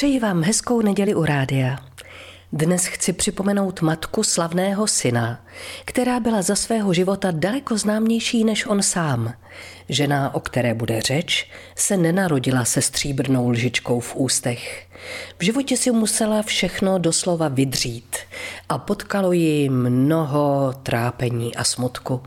Přeji vám hezkou neděli u rádia. Dnes chci připomenout matku slavného syna, která byla za svého života daleko známější než on sám. Žena, o které bude řeč, se nenarodila se stříbrnou lžičkou v ústech. V životě si musela všechno doslova vydřít a potkalo ji mnoho trápení a smutku.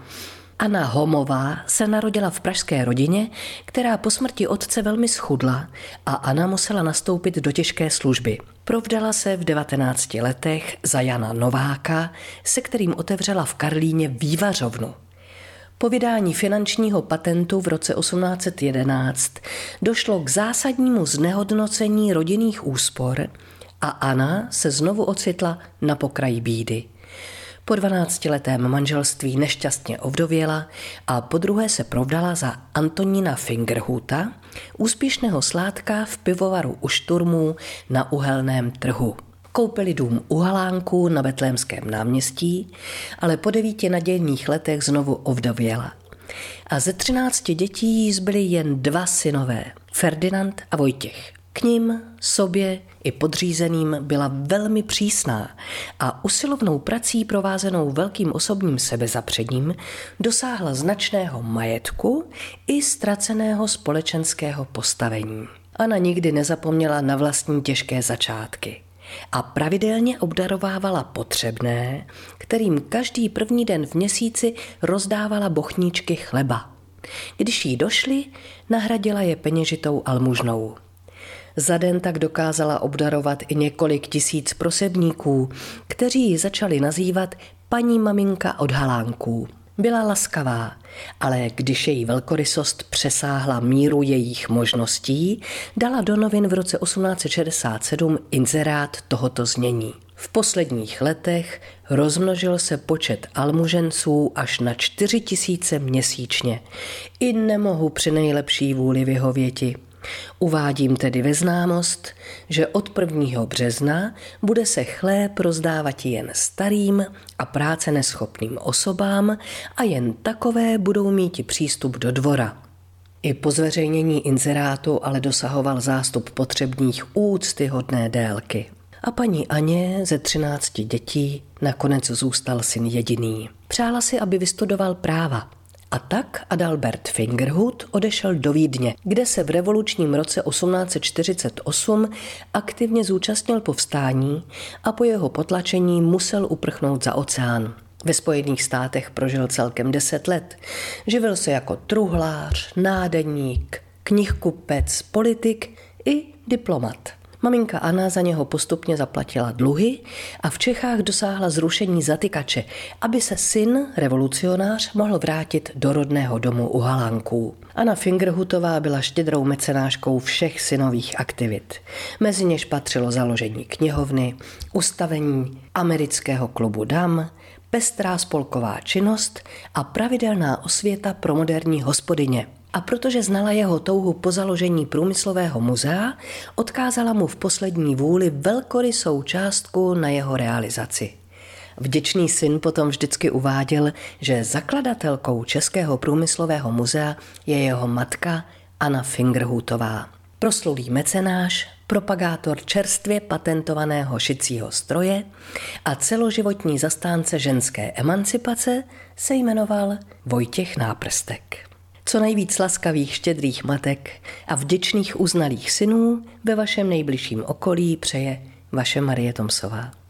Anna Homová se narodila v pražské rodině, která po smrti otce velmi schudla a Anna musela nastoupit do těžké služby. Provdala se v 19 letech za Jana Nováka, se kterým otevřela v Karlíně vývařovnu. Po vydání finančního patentu v roce 1811 došlo k zásadnímu znehodnocení rodinných úspor a Anna se znovu ocitla na pokraji bídy. Po 12-letém manželství nešťastně ovdověla a po druhé se provdala za Antonína Fingerhuta, úspěšného sládka v pivovaru u Šturmů na uhelném trhu. Koupili dům u Halánků na Betlémském náměstí, ale po devíti nadějných letech znovu ovdověla. A ze třinácti dětí zbyly jen dva synové, Ferdinand a Vojtěch. K ním, sobě i podřízeným byla velmi přísná a usilovnou prací provázenou velkým osobním sebezapředím dosáhla značného majetku i ztraceného společenského postavení. Ana nikdy nezapomněla na vlastní těžké začátky a pravidelně obdarovávala potřebné, kterým každý první den v měsíci rozdávala bochníčky chleba. Když jí došly, nahradila je peněžitou almužnou. Za den tak dokázala obdarovat i několik tisíc prosebníků, kteří ji začali nazývat paní maminka od halánků. Byla laskavá, ale když její velkorysost přesáhla míru jejich možností, dala do novin v roce 1867 inzerát tohoto znění. V posledních letech rozmnožil se počet almuženců až na čtyři tisíce měsíčně. I nemohu při nejlepší vůli vyhověti. Uvádím tedy ve známost, že od 1. března bude se chléb rozdávat jen starým a práce neschopným osobám a jen takové budou mít přístup do dvora. I po zveřejnění inzerátu ale dosahoval zástup potřebných úcty hodné délky. A paní Aně ze třinácti dětí nakonec zůstal syn jediný. Přála si, aby vystudoval práva, a tak Adalbert Fingerhut odešel do Vídně, kde se v revolučním roce 1848 aktivně zúčastnil povstání a po jeho potlačení musel uprchnout za oceán. Ve Spojených státech prožil celkem deset let. Živil se jako truhlář, nádeník, knihkupec, politik i diplomat. Maminka Anna za něho postupně zaplatila dluhy a v Čechách dosáhla zrušení zatykače, aby se syn, revolucionář, mohl vrátit do rodného domu u Halánků. Anna Fingerhutová byla štědrou mecenáškou všech synových aktivit. Mezi něž patřilo založení knihovny, ustavení amerického klubu dam, pestrá spolková činnost a pravidelná osvěta pro moderní hospodyně – a protože znala jeho touhu po založení průmyslového muzea, odkázala mu v poslední vůli velkorysou částku na jeho realizaci. Vděčný syn potom vždycky uváděl, že zakladatelkou Českého průmyslového muzea je jeho matka Anna Fingerhutová. Proslulý mecenáš, propagátor čerstvě patentovaného šicího stroje a celoživotní zastánce ženské emancipace se jmenoval Vojtěch Náprstek. Co nejvíc laskavých štědrých matek a vděčných uznalých synů ve vašem nejbližším okolí přeje vaše Marie Tomsová.